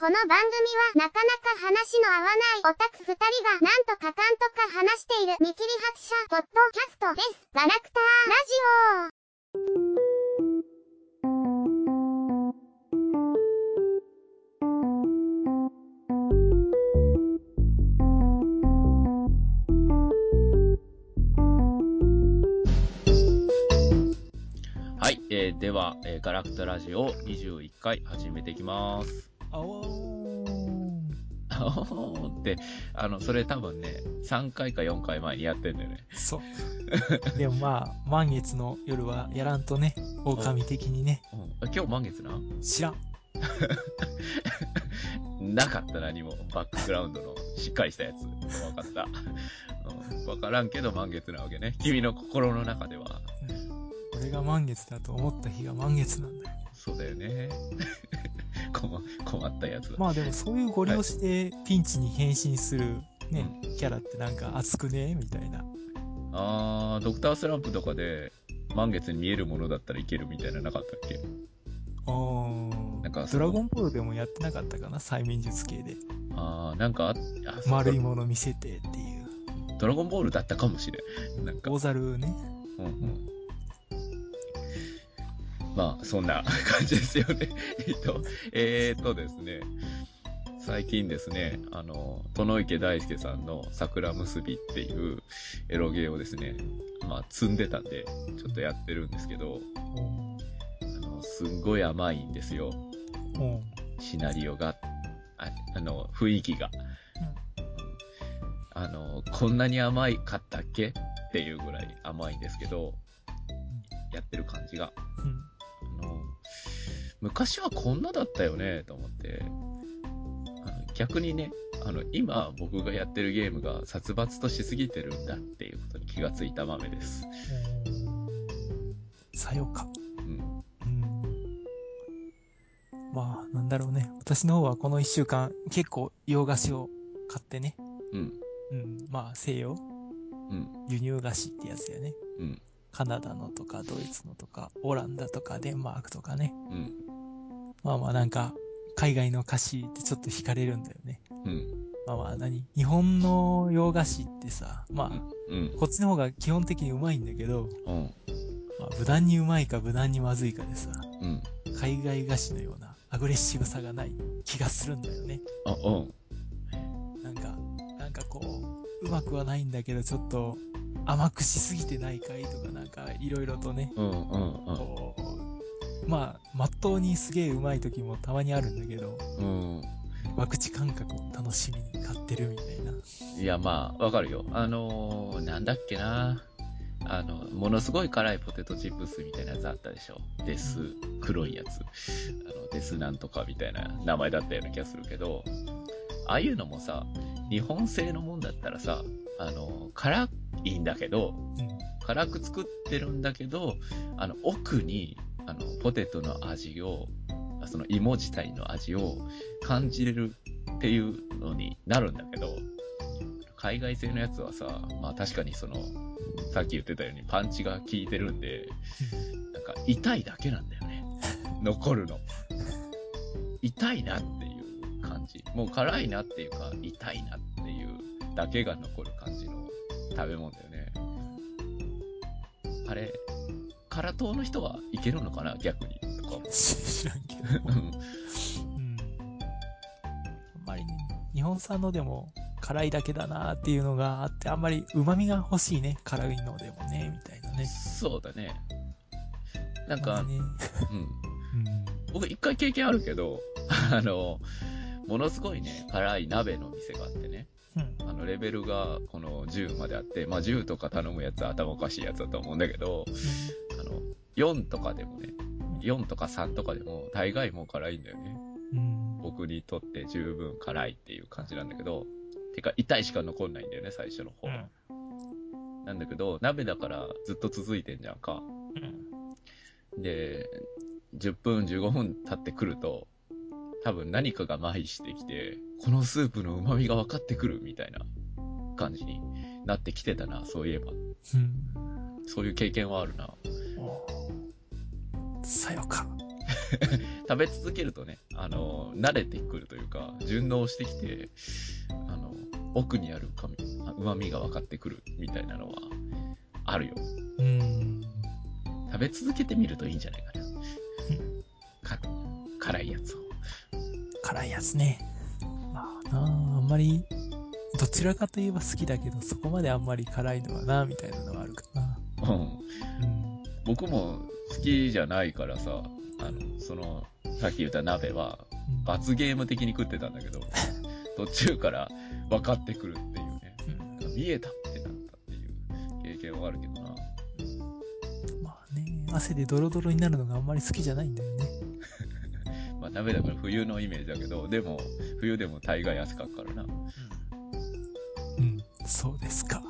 この番組はなかなか話の合わないオタク二人がなんとかかんとか話している見切り発車ポッドキャストです。ガラクターラジオはい、えー、では、えーガラクタラジオ21回始めていきます。あおーあおーって、あの、それ多分ね、3回か4回前にやってんだよね。そう。でもまあ、満月の夜はやらんとね、狼的にね、うん、あ今日満月な？知らん。なかった何も、バックグラウンドのしっかりしたやつ。わかった。うん、わからんけど満月なわけね。君の心の中では。俺が満月だと思った日が満月なんだよ。そうだよね。困困ったやつだ。まあでもそういうご利用してピンチに変身するね、キャラってなんか熱くね？みたいな。あー、ドクタースランプとかで満月に見えるものだったらいけるみたいななかったっけ？あーなんかドラゴンボールでもやってなかったかな？催眠術系で。あー、なんかあ、丸いもの見せてっていう。ドラゴンボールだったかもしれん。なんか、大猿ね。うんうん。まあ、そんな感じですよね。えっと、えーっとですね、最近ですね、あの、殿池大輔さんの桜結びっていうエロゲーをですね、まあ、積んでたんで、ちょっとやってるんですけど、あの、すんごい甘いんですよ。うん。シナリオが、ああの、雰囲気が。あの、こんなに甘いかったっけ？っていうぐらい甘いんですけど、やってる感じが。うん。昔はこんなだったよね、と思って。あの逆にね、あの、今僕がやってるゲームが殺伐としすぎてるんだっていうことに気がついた豆です。さよか。うん。うんまあ、なんだろうね。私の方はこの一週間、結構洋菓子を買ってね。うん。うん。まあ、西洋うん。輸入菓子ってやつだよね。うん。カナダのとか、ドイツのとか、オランダとか、デンマークとかね。うん。まあまあなんか、海外の菓子ってちょっと惹かれるんだよね。うん。まあまあ何？日本の洋菓子ってさ、まあ、うん。こっちの方が基本的にうまいんだけど、うん。まあ、無難にうまいか無難にまずいかでさ、うん。海外菓子のようなアグレッシブさがない気がするんだよね。あ、うん。なんか、なんかこう、うまくはないんだけど、ちょっと甘くしすぎてないかいとか、なんかいろいろとね、うん。うん。うん。こう、まあ、まっとうにすげえうまい時もたまにあるんだけど、うん。ワクチ感覚を楽しみに買ってるみたいな。いや、まあ、わかるよ。あのー、なんだっけな。あの、ものすごい辛いポテトチップスみたいなやつあったでしょ。デス、黒いやつ。あの、デスなんとかみたいな名前だったような気がするけど、ああいうのもさ、日本製のもんだったらさ、あの、辛いんだけど、うん。辛く作ってるんだけど、あの、奥に、あの、ポテトの味を、その芋自体の味を感じれるっていうのになるんだけど、海外製のやつはさ、まあ確かにその、さっき言ってたようにパンチが効いてるんで、なんか痛いだけなんだよね。残るの。痛いなっていう感じ。もう辛いなっていうか、痛いなっていうだけが残る感じの食べ物だよね。あれ、辛党の人はいけるのかな？逆に。とか知らんけど。うんうん。あんまりね、日本産のでも辛いだけだなっていうのがあって、あんまり旨味が欲しいね。辛いのでもね、みたいなね。そうだね。なんか、まあね、うん。うん。僕一回経験あるけど、あの、ものすごいね、辛い鍋の店があってね、うん。あの、レベルがこの10まであって、まあ10とか頼むやつは頭おかしいやつだと思うんだけど、あの、4とかでもね、4とか3とかでも大概もう辛いんだよね。うん。僕にとって十分辛いっていう感じなんだけど、てか痛いしか残んないんだよね、最初の方。うん。なんだけど、鍋だからずっと続いてんじゃんか。うん。で、10分、15分経ってくると、多分何かが麻痺してきて、このスープの旨味が分かってくるみたいな感じになってきてたな、そういえば。うん。そういう経験はあるな。さよか。食べ続けるとね、あの、慣れてくるというか、順応してきて、あの、奥にある深み、旨味が分かってくるみたいなのは、あるよ。うん。食べ続けてみるといいんじゃないかな。か辛いやつを。辛いやつね。まあなあ、あんまり、どちらかといえば好きだけど、そこまであんまり辛いのはな、みたいなのはあるかな。うん。うん。僕も好きじゃないからさ、あの、その、さっき言った鍋は、罰ゲーム的に食ってたんだけど、途中から分かってくるっていうね。うん見えたってなったっていう経験はあるけどな。まあね、汗でドロドロになるのがあんまり好きじゃないんだよね。まあ鍋だから冬のイメージだけど、でも、冬でも大概汗かくからな。うん。そうですか。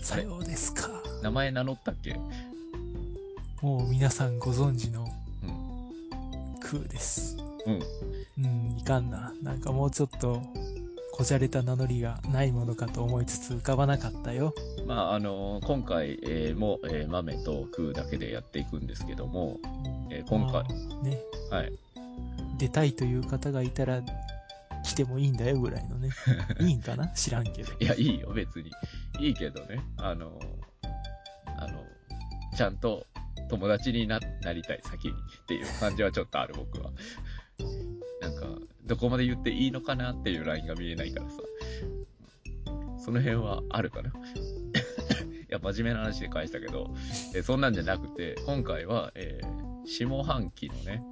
さようですか。名前名乗ったっけ？もう皆さんご存知のうん。クーです。うん。うん、いかんな。なんかもうちょっと、こじゃれた名乗りがないものかと思いつつ浮かばなかったよ。まあ、あの今回、えーも、えー豆と食うだけでやっていくんですけども、えー今回まあね、はい。出たいという方がいたら来てもいいんだよぐらいのね。いいんかな？知らんけど。いや、いいよ、別に。いいけどね、あのあの、ちゃんと友達にななりたい、先にっていう感じはちょっとある、僕は。なんか、どこまで言っていいのかなっていうラインが見えないからさ。その辺はあるかな。いや、真面目な話で返したけど、えそんなんじゃなくて、今回は、えー下半期のね、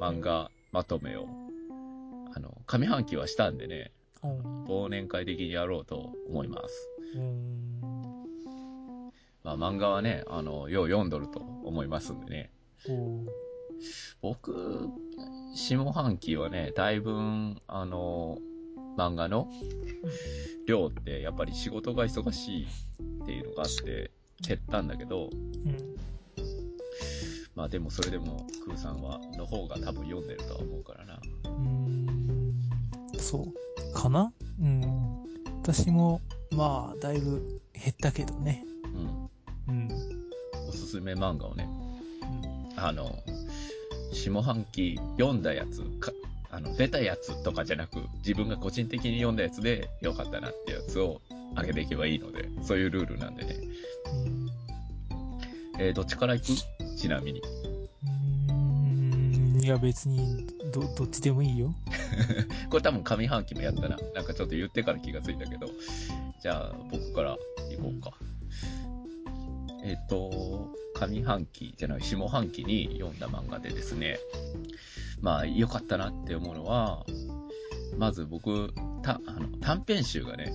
漫画まとめを、あの、上半期はしたんでね、うん忘年会的にやろうと思います。うんまあ漫画はね、あの、よう読んどると思いますんでね。僕、下半期はね、だいぶん、あの、漫画の量ってやっぱり仕事が忙しいっていうのがあって減ったんだけど、うんまあでもそれでもクーさんは、の方が多分読んでるとは思うからな。うーんそうかな？うん。私も、まあ、だいぶ減ったけどね。うん。うん。おすすめ漫画をね、うんあの、下半期読んだやつか、あの、出たやつとかじゃなく、自分が個人的に読んだやつで良かったなってやつを上げていけばいいので、そういうルールなんでね。うんえーどっちから行く？ちなみに。いや別にどどっちでもいいよ。これ多分上半期もやったな。なんかちょっと言ってから気がついたけど。じゃあ、僕から行こうか。えっ、と、上半期じゃない、下半期に読んだ漫画でですね、まあ、良かったなって思うのは、まず僕、たあの短編集がね、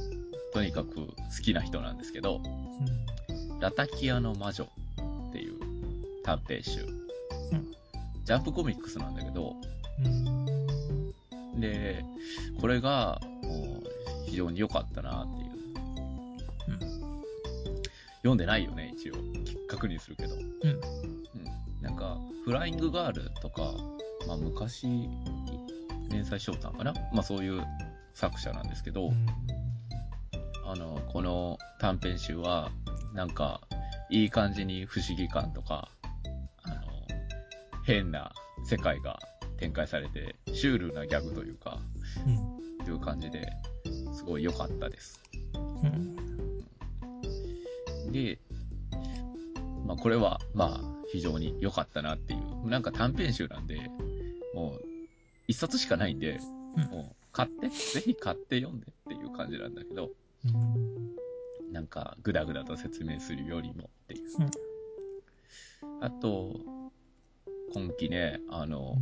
とにかく好きな人なんですけど、ラタキアの魔女っていう短編集。うんジャンプコミックスなんだけど、で、これが、もう、非常に良かったなっていう。読んでないよね、一応。確認するけど。うんうん。なんか、フライングガールとか、まあ昔、連載しよったんかな？まあそういう作者なんですけど、うんあの、この短編集は、なんか、いい感じに不思議感とか、あの、変な世界が展開されて、シュールなギャグというか、うんいう感じで、すごい良かったです。うんで、まあこれは、まあ非常に良かったなっていう。なんか短編集なんで、もう一冊しかないんで、うんもう買って、ぜひ買って読んでっていう感じなんだけど、うんなんかグダグダと説明するよりもっていう。うんあと、今期ね、あの、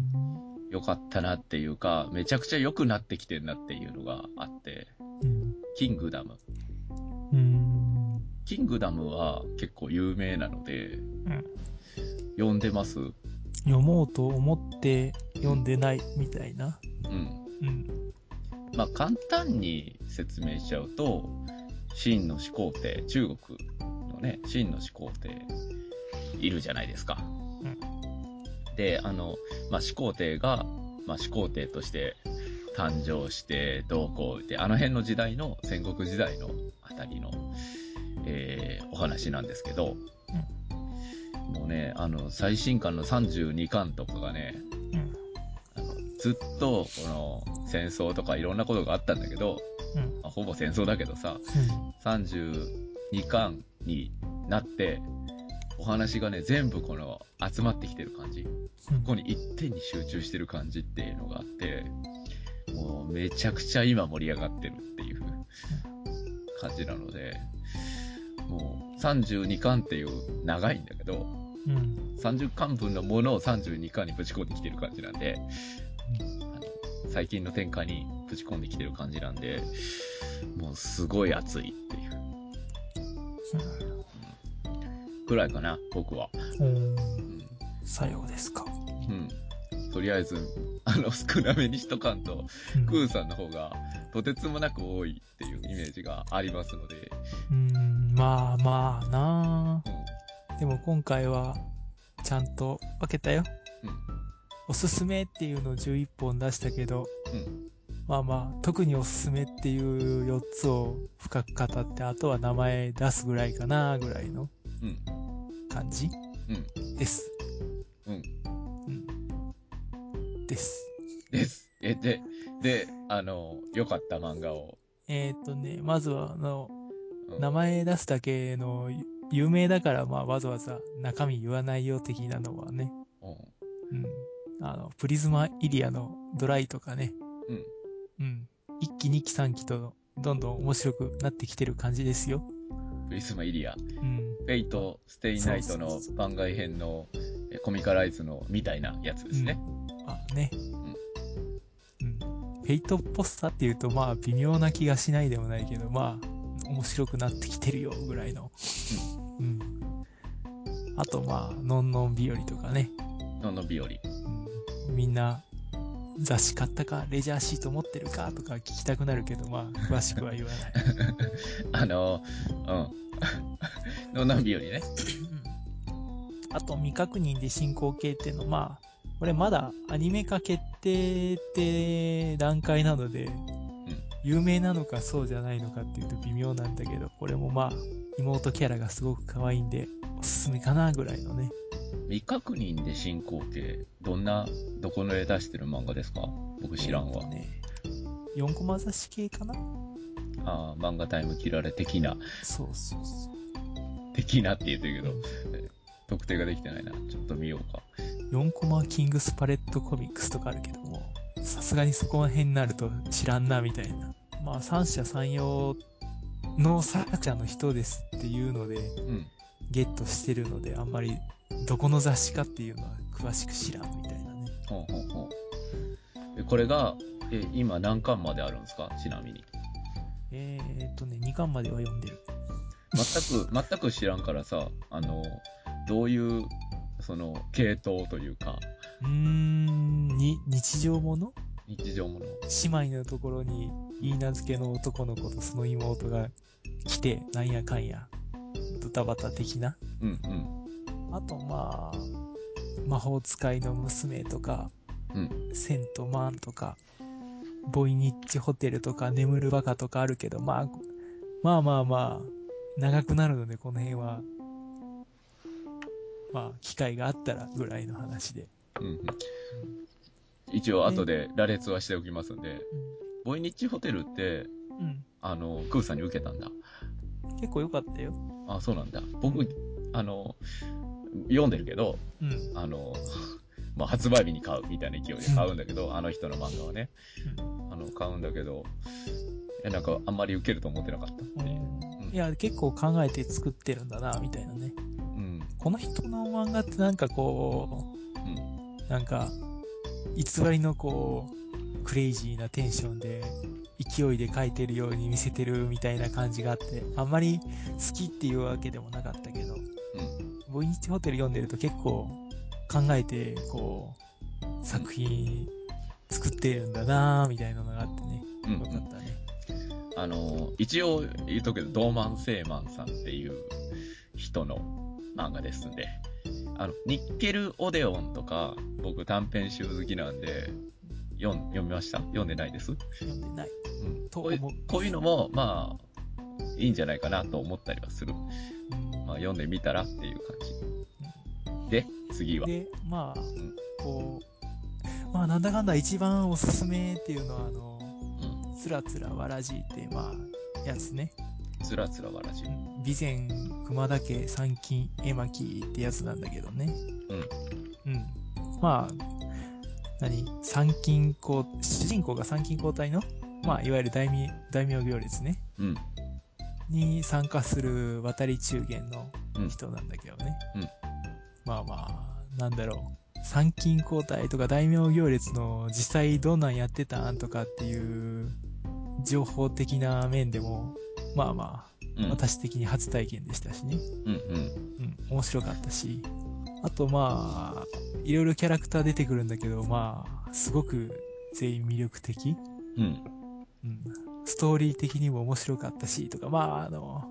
良かったなっていうか、めちゃくちゃ良くなってきてんなっていうのがあって、うんキングダム。うんキングダムは結構有名なので、ん読んでます？読もうと思って読んでないみたいな。うん。うんまあ簡単に説明しちゃうと、秦の始皇帝、中国のね、秦の始皇帝、いるじゃないですか。うんで、あの、まあ始皇帝が、まあ始皇帝として誕生して、どうこうって、あの辺の時代の、戦国時代のあたりの、えーお話なんですけど、もうね、あの、最新刊の32巻とかがね、うんずっと、この、戦争とかいろんなことがあったんだけど、うん。まあほぼ戦争だけどさ、うん。32巻になって、お話がね、全部この、集まってきてる感じ。ここに一点に集中してる感じっていうのがあって、もうめちゃくちゃ今盛り上がってるっていう感じなので、もう32巻っていう長いんだけど、うん。30巻分のものを32巻にぶち込んできてる感じなんで、あの最近の展開にぶち込んできてる感じなんで、もうすごい熱いっていうくらいかな、僕は。うん。うんさようですか。うん。とりあえず、あの、少なめにしとかんと、うんクーさんの方が、とてつもなく多いっていうイメージがありますので、うん、まあまあなうん。あでも今回は、ちゃんと分けたよ。うん。おすすめっていうのを11本出したけど、うん。まあまあ、特におすすめっていう4つを深く語って、あとは名前出すぐらいかな、ぐらいのうん。感じうん。です。うん。うん。です。です。え、で、で、あの、良かった漫画を、えっ、とね、まずは、あの、うん名前出すだけの、ゆ有名だから、まあ、わざわざ中身言わないよ的なのはね、うん。うん。あの、プリズマイリアのドライとかね、うん。うん。1期、2期、3期と、どんどん面白くなってきてる感じですよ。プリズマイリヤ、うん。 Fate/stay night の番外編のえコミカライズのみたいなやつですね。あ、ね。うん。フェイトポスターって言うと、まあ、微妙な気がしないでもないけど、まあ、面白くなってきてるよ、ぐらいの。うん。あと、まあ、のんのん日和とかね。のんのん日和。うんみんな、雑誌買ったか、レジャーシート持ってるか？とか聞きたくなるけど、まあ、詳しくは言わない。あの、うん。のの日和ね。うんあと、未確認で進行形っていうの、まあ、これまだアニメ化決定って段階なので、有名なのかそうじゃないのかっていうと微妙なんだけど、これもまあ、妹キャラがすごく可愛いんで、おすすめかなぐらいのね。未確認で進行形、どんな、どこの絵出してる漫画ですか？僕知らんわ。ね。4コマ雑誌系かな？ああ、漫画タイム切られ的な、そうそうそう。的なって言ってるけど、特定ができてないな。ちょっと見ようか。4コマキングスパレットコミックスとかあるけども、さすがにそこら辺になると知らんなみたいな。まあ三者三様の作者の人ですっていうのでうん。ゲットしてるので、あんまりどこの雑誌かっていうのは詳しく知らんみたいなね。ほうほうほう。えこれが、え、今何巻まであるんですか？ちなみに。えーっとね、2巻までは読んでる。全く、全く知らんからさ、あの、どういう、その、系統というか、うーん、に、日常もの？日常もの。姉妹のところに、いい名付けの男の子とその妹が来て、なんやかんや、ドタバタ的な。うんうん。あと、まあ、魔法使いの娘とか、うん。セントマンとか、ボイニッチホテルとか、眠るバカとかあるけど、まあ、まあまあまあ、長くなるので、この辺は、まあ、機会があったらぐらいの話で。うんうん。一応、後で羅列はしておきますんで、うボイニッチホテルって、ん。うん。あの、クーさんに受けたんだ。結構良かったよ。あ、そうなんだ。僕、あの、読んでるけど、うん。あの、まあ、発売日に買うみたいな勢いで買うんだけど、あの人の漫画はね。あの、買うんだけど、なんか、あんまり受けると思ってなかったっていう。うんいや、結構考えて作ってるんだな、みたいなね。うん。この人の漫画ってなんかこうん。う、なんか、偽りのこう、クレイジーなテンションで、勢いで描いてるように見せてるみたいな感じがあって、あんまり好きっていうわけでもなかったけど、うん。ボイニッチホテル読んでると結構考えて、こう、作品作ってるんだなみたいなのがあってね、うんよかったね。あの、一応言うとくけど、ドーマン・セーマンさんっていう人の漫画ですんで、あの、ニッケル・オデオンとか、僕短編集好きなんで、読ん読みました？読んでないです？読んでない。うん。とこういうこういうのも、まあ、いいんじゃないかなと思ったりはする。うんまあ、読んでみたらっていう感じ。で、次は。で、まあ、んこう、ままあ、なんだかんだ一番おすすめっていうのは、あの、うん。つらつらわらじって、まあ、やつね。つらつらわらじ。備前熊田家参勤絵巻ってやつなんだけどね。うん。うん。まあ、何？参勤交、主人公が参勤交代の、まあ、いわゆる大名、大名行列ね。うん。に参加する渡り中元のうん。人なんだけどね。うんまあまあ、なんだろう。参勤交代とか大名行列の実際どんなんやってたんとかっていう情報的な面でも、まあまあ、うん。私的に初体験でしたしね。うん。うん。うん、面白かったし。あとまあ、いろいろキャラクター出てくるんだけど、まあ、すごく全員魅力的。うん。うん。ストーリー的にも面白かったし、とか、まあ、あの、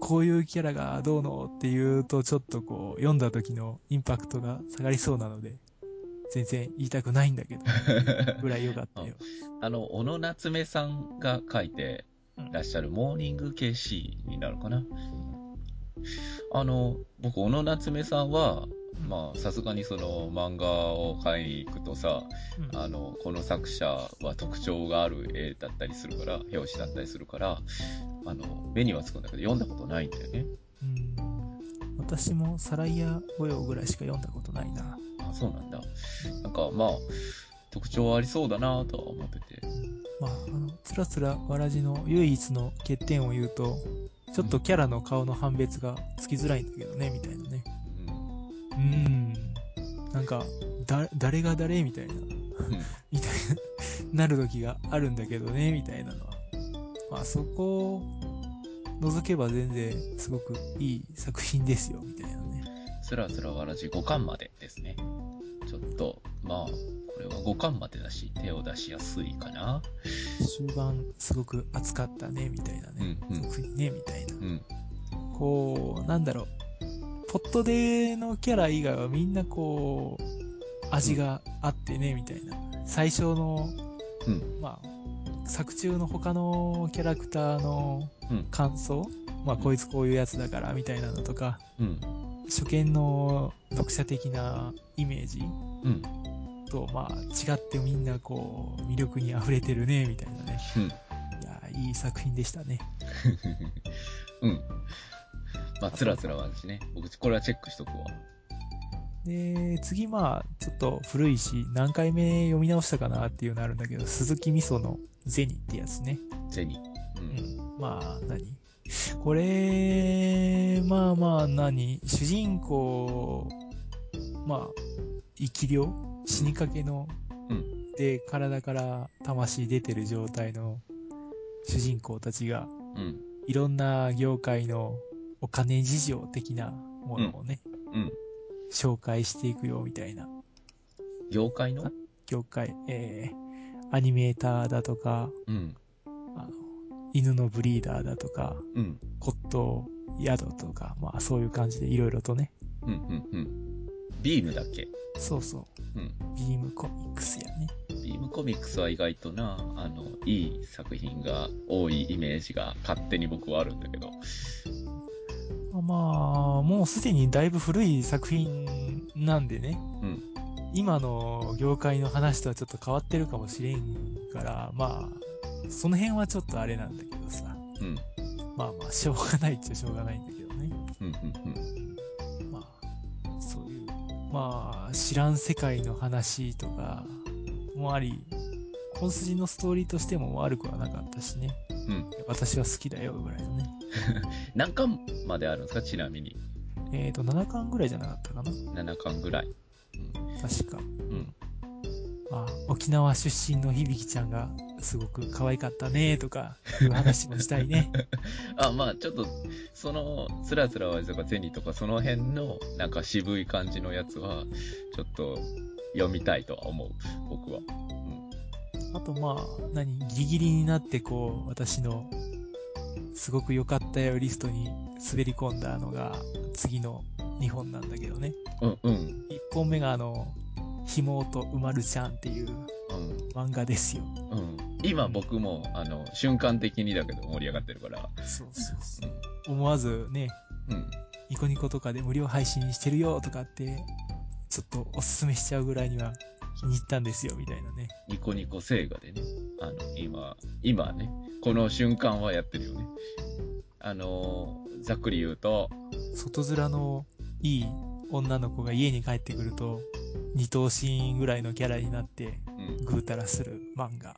こういうキャラがどうのっていうと、ちょっとこう、読んだ時のインパクトが下がりそうなので、全然言いたくないんだけど、ぐらい良かったよ。あの、小野夏目さんが書いてらっしゃるモーニング KC になるかな。あの、僕、小野夏目さんは、まあ、さすがにその漫画を買いに行くとさ、うんあの、この作者は特徴がある絵だったりするから、表紙だったりするから、あの、目にはつくんだけど、読んだことないんだよね。うん。私もサライヤ御用ぐらいしか読んだことないな。あ、そうなんだ。なんか、まあ、特徴はありそうだなとは思ってて。まあ、あの、つらつらわらじの唯一の欠点を言うと、ちょっとキャラの顔の判別がつきづらいんだけどね、みたいなね。うん。うん。なんか、だ、誰が誰みたいな、みたいな、なる時があるんだけどね、みたいなのは。まあ、そこを除けば全然すごくいい作品ですよ、みたいなね。つらつらわらじ5巻までですね。ちょっと、まあ、これは5巻までだし、手を出しやすいかな。終盤すごく熱かったね、みたいなね。うんうん作品ね、みたいな。うん。こう、なんだろう。ポットでのキャラ以外はみんなこう、味があってね、みたいな。最初の、うんまあ、作中の他のキャラクターのうん感想、まあ、こいつこういうやつだから、みたいなのとか、うん。初見の読者的なイメージ？うん。と、まあ、違ってみんなこう、魅力に溢れてるね、みたいなね。うん。いや、いい作品でしたね。うん。まあ、つらつらわらじね。僕、これはチェックしとくわ。で、次まあ、ちょっと古いし、何回目読み直したかなっていうのあるんだけど、鈴木味噌のゼニってやつね。ゼニ。う。うんん。まあ、何？これ、まあまあ何？主人公、まあ、生き量死にかけの、うんで、体から魂出てる状態の主人公たちが、うん。いろんな業界のお金事情的なものをね、うん。紹介していくよみたいな業界の？業界、えー、アニメーターだとか、うん。あの犬のブリーダーだとか、うん。骨董宿とか、まあそういう感じでいろいろとね。うん。うん。うん。ビームだっけ？そうそう。うん。ビームコミックスやね。ビームコミックスは意外とな、あの、いい作品が多いイメージが勝手に僕はあるんだけど。まあ、もうすでにだいぶ古い作品なんでね。うん。今の業界の話とはちょっと変わってるかもしれんから、まあ、その辺はちょっとあれなんだけどさ。うん。まあまあ、しょうがないっちゃしょうがないんだけどね。うん。うん。まあ、知らん世界の話とかもあり、本筋のストーリーとしても悪くはなかったしね。うん。私は好きだよ、ぐらいのね。何巻まであるんですか？ちなみに。えっ、と、7巻ぐらいじゃなかったかな7巻ぐらい。確か。うん。まあ、沖縄出身の響ちゃんがすごく可愛かったね、とか、いう話もしたいね。あ、まあちょっと、その、つらつらわじとかゼニとかその辺の、なんか渋い感じのやつは、ちょっと読みたいとは思う。僕は。あと、まあ、何、ギリギリになって、こう、私の、すごく良かったよリストに滑り込んだのが、次の2本なんだけどね。うん。うん。1本目が、あの、ひもとうまるちゃんっていううん。漫画ですよ。うん。今僕も、あの、瞬間的にだけど盛り上がってるから。そうそうそう。思わずね、うん。ニコニコとかで無料配信してるよとかって、ちょっとおすすめしちゃうぐらいには気に入ったんですよ、みたいなね。ニコニコ星画でね、あの、今、今ね、この瞬間はやってるよね。あのーざっくり言うと、外面のいい女の子が家に帰ってくると、二頭身ぐらいのキャラになって、うん、ぐうたらする漫画。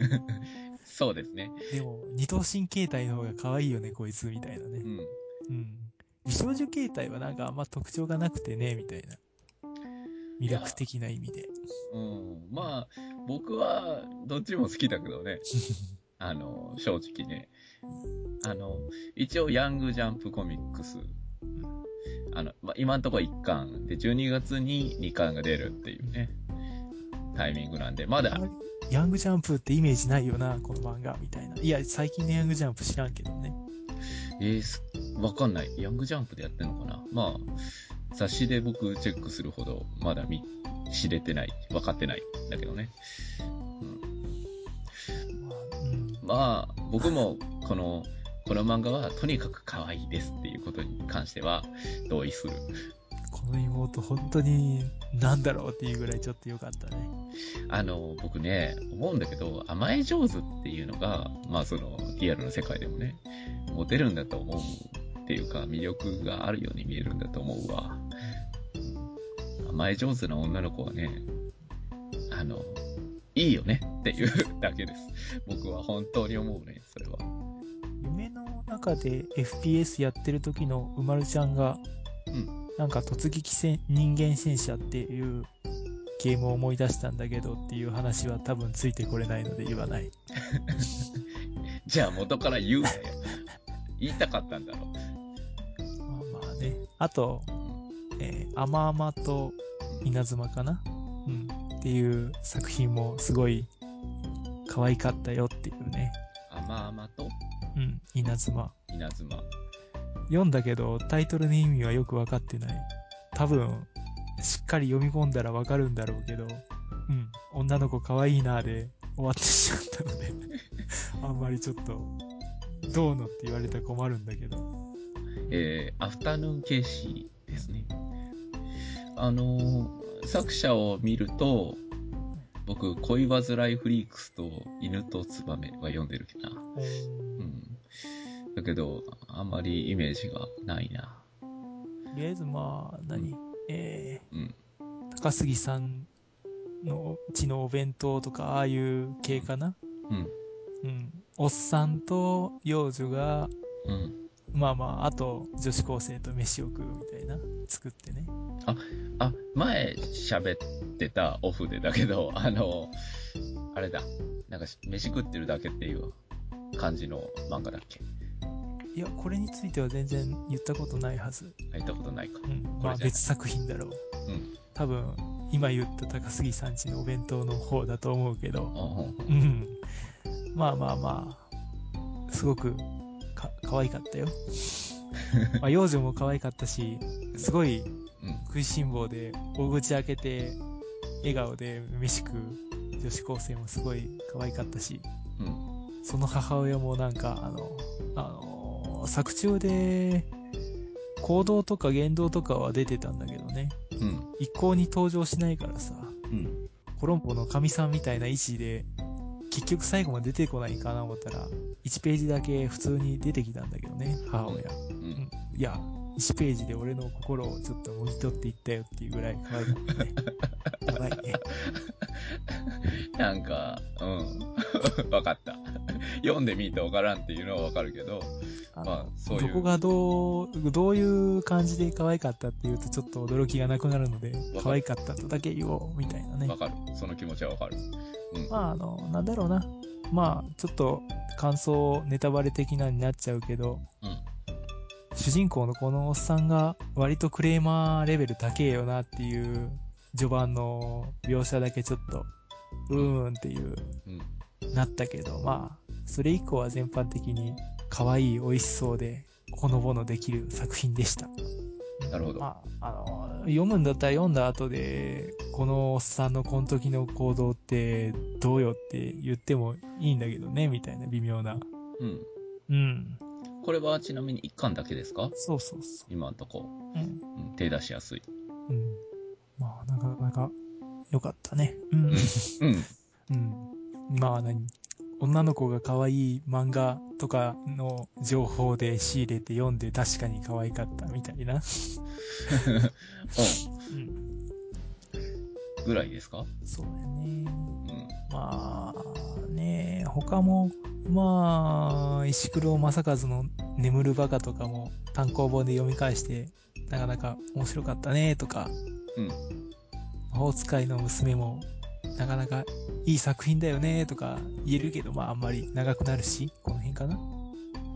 そうですね。でも、二頭身形態の方が可愛いよね、こいつ、みたいなねう。ん。うん。美少女形態はなんかあんま特徴がなくてね、みたいな。魅力的な意味で。うん。まあ、僕は、どっちも好きだけどね。あの、正直ね。あの、一応、ヤングジャンプコミックス。あの、まあ、今んところ1巻。で、12月に2巻が出るっていうね、タイミングなんで、まだヤングジャンプってイメージないよな、この漫画、みたいな。いや、最近のヤングジャンプ知らんけどね。えーす、わかんない。ヤングジャンプでやってんのかなまあ、雑誌で僕チェックするほど、まだ見、知れてない、分かってないんだけどね。まあ、うん。まあ、僕も、この、この漫画はとにかく可愛いですっていうことに関しては同意する。この妹、本当に、なんだろうっていうぐらいちょっと良かったね。あの、僕ね、思うんだけど、甘え上手っていうのが、まあその、リアルの世界でもね、モテるんだと思うっていうか、魅力があるように見えるんだと思うわ。甘え上手な女の子はね、あの、いいよねっていうだけです。僕は本当に思うね、それは。中で FPS やってる時のうまるちゃんが、うんなんか突撃戦人間戦車っていうゲームを思い出したんだけどっていう話は多分ついてこれないので言わない。じゃあ元から言うなよ。言いたかったんだろう。まあまあね。あと、えー、あまあまと稲妻かな？うん。っていう作品もすごい可愛かったよっていうね。甘々と？うん。稲妻。稲妻。読んだけどタイトルの意味はよくわかってない。多分、しっかり読み込んだらわかるんだろうけど、うん。女の子可愛いなで終わってしまったので、あんまりちょっと、どうのって言われたら困るんだけど。えー、アフタヌーンケーシーですね。あのー作者を見ると、僕、恋煩いフリークスと犬とツバメは読んでるけどな。うん。だけど、あんまりイメージがないな。とりあえずまあ、何、えうん。ー、高杉さんのうちのお弁当とか、ああいう系かな？うん。うん。おっさんと幼女が、うん。まあまあ、あと女子高生と飯を食うみたいな、作ってね。あ、前喋ってたオフでだけど、あの、あれだ。なんか、飯食ってるだけっていう感じの漫画だっけ？いや、これについては全然言ったことないはず。入ったことないか。うん。まあ別作品だろう。うん。多分、今言った高杉さんちのお弁当の方だと思うけど。うん。まあまあまあ、すごくか、可愛かったよ。まあ、幼女も可愛かったし、すごいうん。食いしん坊で、大口開けて、笑顔で飯食う女子高生もすごい可愛かったし、うん。その母親もなんか、あの、あの、作中で、行動とか言動とかは出てたんだけどね、うん。一向に登場しないからさ、うん。コロンボの神さんみたいな位置で、結局最後まで出てこないかな思ったら、1ページだけ普通に出てきたんだけどね、母親。う。うんん、いや、1ページで俺の心をちょっともぎ取っていったよっていうぐらい可愛かったね。ね。なんか、うん。わかった。読んでみてわからんっていうのはわかるけど、あの、まあそういうどこがどう、どういう感じで可愛かったっていうとちょっと驚きがなくなるのでる、可愛かったとだけ言おう、みたいなねわ。かる。その気持ちはわかる。うん。まあ、あの、なんだろうな。まあ、ちょっと感想、ネタバレ的なになっちゃうけど、うん。主人公のこのおっさんが割とクレーマーレベル高えよなっていう序盤の描写だけちょっと、うーんっていう、うん。なったけど、まあ、それ以降は全般的に可愛い、美味しそうで、ほのぼのできる作品でした。なるほど。まあ、あの、読むんだったら読んだ後で、このおっさんのこの時の行動ってどうよって言ってもいいんだけどね、みたいな微妙な。うん。うん。これはちなみに1巻だけですか？そうそうそ今んとこ。う。うん。うん。手出しやすい。うん。まあ、なかなかよかったね。うん。うん。うん。まあ何？女の子が可愛い漫画とかの情報で仕入れて読んで確かに可愛かったみたいな。う うん。ん。ぐらいですか？そうだよね。うん。まあね、他も、まあ、石黒正和の眠るバカとかも単行本で読み返して、なかなか面白かったねとか、うん。魔法使いの娘もなかなかいい作品だよねとか言えるけど、まああんまり長くなるし、この辺かな。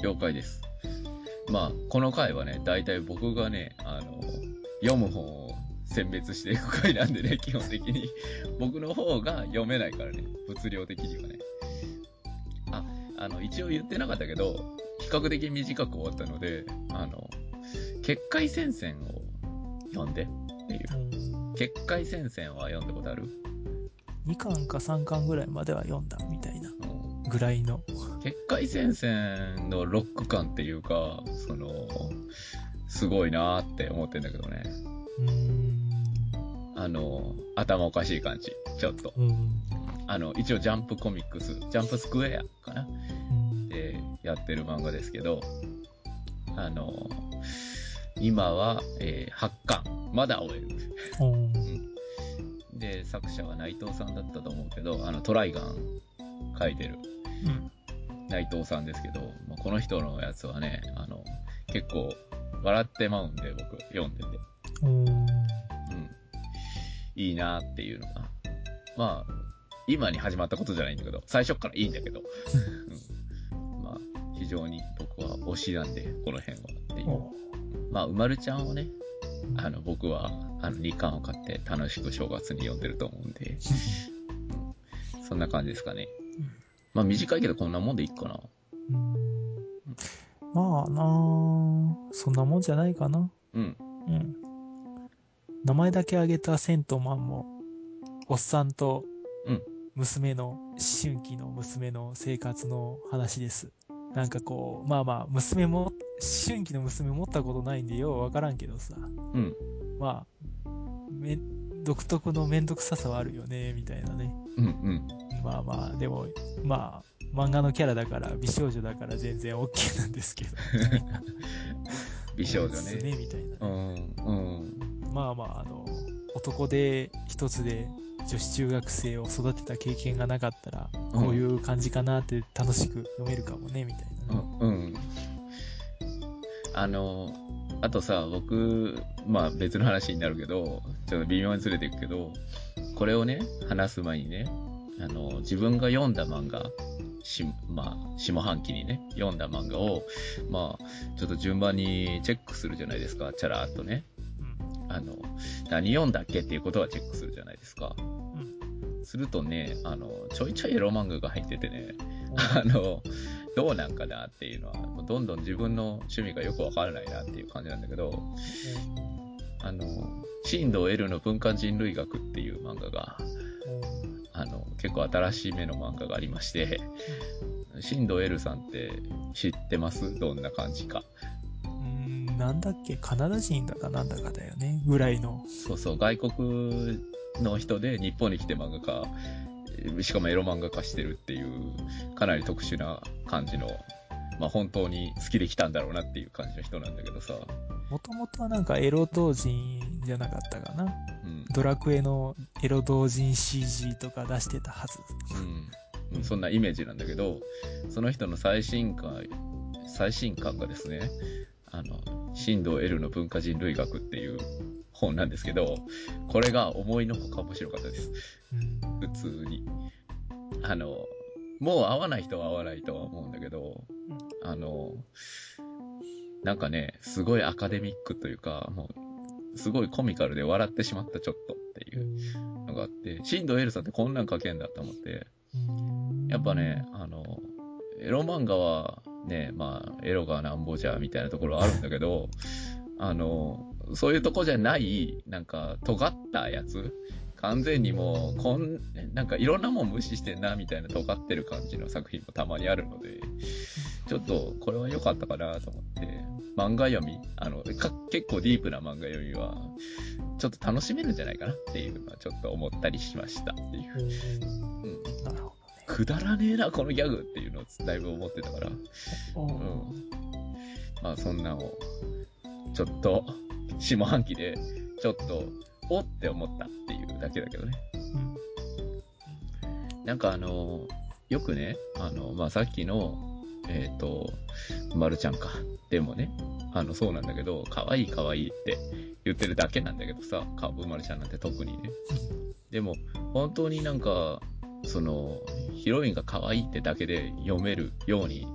了解です。まあ、この回はね、大体僕がね、あの、読む本を選別していく回なんでね、基本的に。僕の方が読めないからね、物量的にはね。あ、あの、一応言ってなかったけど、比較的短く終わったので、あの、結界戦線を読んでっていう。結界戦線は読んだことある？2巻か3巻ぐらいまでは読んだみたいなうんぐらいの。結界戦線のロック感っていうか、その、すごいなーって思ってんだけどね。うーん。あの、頭おかしい感じ。ちょっと。うん。あの、一応ジャンプコミックス、ジャンプスクエアかなうんでやってる漫画ですけど、あの、今は、えー8巻。まだ終える。うん。で、作者は内藤さんだったと思うけど、あの、トライガン書いてるうん。内藤さんですけど、まあこの人のやつはね、あの、結構笑ってまうんで、僕読んでて。うん。うん。いいなっていうのが。まあ、今に始まったことじゃないんだけど、最初っからいいんだけど。うん、まあ、非常に僕は推しなんで、この辺はっていう。おまあ、うまるちゃんをね、あの、僕は、あの、2巻を買って楽しく正月に読んでると思うんで、うん、そんな感じですかね。まあ、短いけどこんなもんでいいかな。うんまあなあそんなもんじゃないかな。うん。うん。名前だけ挙げたセントマンも、おっさんとうん、娘の、思春期の娘の生活の話です。なんかこう、まあまあ、娘も、思春期の娘持ったことないんでようわからんけどさ。うん。まあ、め、独特のめんどくささはあるよね、みたいなね。うん。うん。まあまあ、でも、まあ、漫画のキャラだから、美少女だから全然 OK なんですけど。美少女ね。ね、みたいなうね。ん。うん。まあまあ、あの、男で一つで女子中学生を育てた経験がなかったら、うんこういう感じかなって楽しく読めるかもね、みたいなね。うん。うん。あの、あとさ、僕、まあ別の話になるけど、ちょっと微妙にずれていくけど、これをね、話す前にね、あの、自分が読んだ漫画、し、まあ、下半期にね、読んだ漫画を、まあ、ちょっと順番にチェックするじゃないですか、チャラーっとね。あの、何読んだっけっていうことはチェックするじゃないですか。うん。するとね、あの、ちょいちょいエロ漫画が入っててね、うん。あの、どうなんかなっていうのは、もうどんどん自分の趣味がよくわからないなっていう感じなんだけど、あの、新藤 L の文化人類学っていう漫画が、あの、結構新しい目の漫画がありまして、新藤 L さんって知ってます？どんな感じか。うん、なんだっけ、カナダ人だかなんだかだよね、ぐらいの。そうそう、外国の人で日本に来て漫画家、しかもエロ漫画化してるっていう、かなり特殊な感じの、まあ本当に好きで来たんだろうなっていう感じの人なんだけどさ、もともとはなんかエロ同人じゃなかったかな。うん。ドラクエのエロ同人 CG とか出してたはず。うんうん、そんなイメージなんだけど、その人の最新刊、最新刊がですね、あの、新藤 L の文化人類学っていう本なんですけど、これが思いのほか面白かったです。うん。普通に。あの、もう会わない人は会わないとは思うんだけど、あの、なんかね、すごいアカデミックというか、もう、すごいコミカルで笑ってしまったちょっとっていうのがあって、新藤 L さんってこんなん書けんだと思って、うんやっぱね、、あの、エロ漫画はね、まあ、エロがなんぼじゃみたいなところあるんだけど、あの、そういうとこじゃない、なんか、尖ったやつ完全にもう、こん、なんかいろんなもん無視してんな、みたいな尖ってる感じの作品もたまにあるので、ちょっと、これは良かったかなと思って、漫画読み、あの、か結構ディープな漫画読みは、ちょっと楽しめるんじゃないかなっていうのはちょっと思ったりしましたっていう。うん。なるほどね。くだらねえな、このギャグっていうのをだいぶ思ってたから。うん。まあそんなのを、ちょっと、下半期で、ちょっと、おって思ったっていうだけだけどね。うんなんかあの、よくね、あの、まあ、さっきの、えっ、と、まるちゃんか。でもね、あの、そうなんだけど、可愛い可愛いって言ってるだけなんだけどさ、かぶまるちゃんなんて特にね。でも、本当になんか、その、ヒロインが可愛いってだけで読めるように、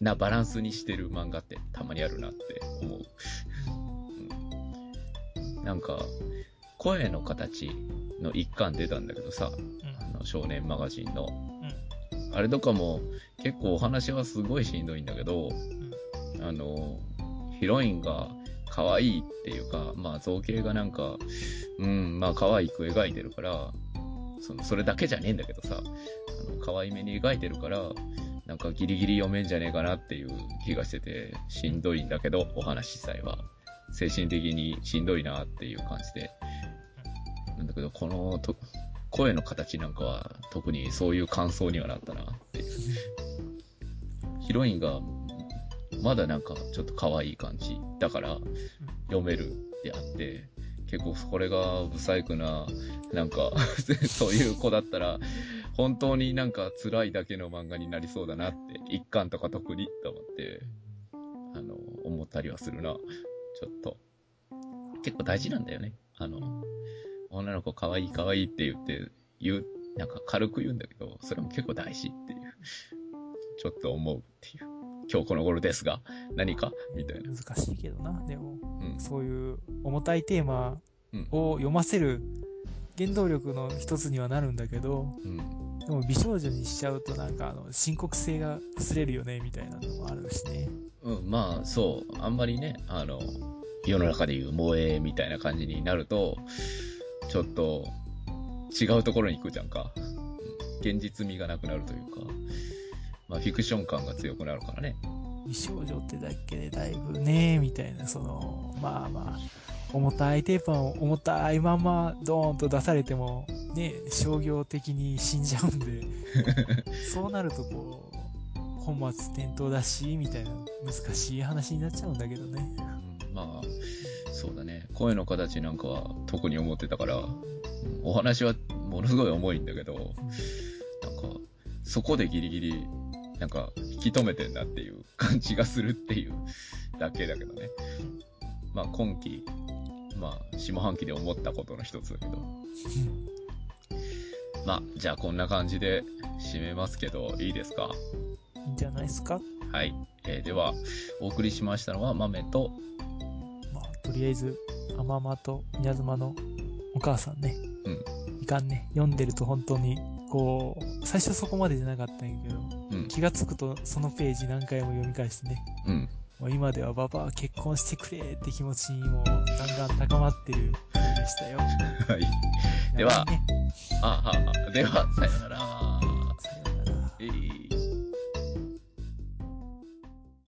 なバランスにしてる漫画ってたまにあるなって思う。うんなんか、声の形の一巻出たんだけどさ、あの少年マガジンの。あれとかも結構お話はすごいしんどいんだけど、あの、ヒロインが可愛いっていうか、まあ造形がなんか、うん、まあ可愛く描いてるから、その、それだけじゃねえんだけどさ、あの、可愛めに描いてるから、なんかギリギリ読めんじゃねえかなっていう気がしてて、しんどいんだけど、お話自体は。精神的にしんどいなっていう感じで。なんだけど、このと、声の形なんかは特にそういう感想にはなったなっていう。ヒロインがまだなんかちょっと可愛い感じだから読めるであって、結構これが不細工な、なんか そういう子だったら、本当になんか辛いだけの漫画になりそうだなって、一巻とか特にと思って、あの、思ったりはするな。ちょっと。結構大事なんだよね。あの、女の子可愛い可愛いって言って、言う、なんか軽く言うんだけど、それも結構大事っていう、ちょっと思うっていう。今日この頃ですが、何か？みたいな。難しいけどな、でも。うん。そういう重たいテーマうん。を読ませる原動力の一つにはなるんだけど、うん。でも美少女にしちゃうとなんかあの深刻性が薄れるよねみたいなのもあるしね。うん、まあ、そう。あんまりね、あの、世の中でいう萌えみたいな感じになると、ちょっと違うところに行くじゃんか。うん現実味がなくなるというか、まあ、フィクション感が強くなるからね。美少女ってだけでだいぶね、みたいな、その、まあまあ、重たいテープを重たいままドーンと出されても、ね、商業的に死んじゃうんで、そうなるとこう、本末転倒だし、みたいな難しい話になっちゃうんだけどね。うん、まあ、そうだね。声の形なんかは特に思ってたから、うんお話はものすごい重いんだけど、なんか、そこでギリギリ、なんか、引き止めてんなっていう感じがするっていうだけだけどね。まあ、今期、まあ、下半期で思ったことの一つだけど。まあ、じゃあこんな感じで締めますけど、いいですか？いいんじゃないですか？はい。えーでは、お送りしましたのは、豆と、まあ、とりあえず、アママと稲妻のお母さんね。うん。いかんね。読んでると本当に、こう、最初そこまでじゃなかったんやけど、うん。気がつくとそのページ何回も読み返してね。うん。もう今ではババア結婚してくれって気持ちにもガンガン高まってる回でしたよ。はい。ではねあ、は、では、さよなら。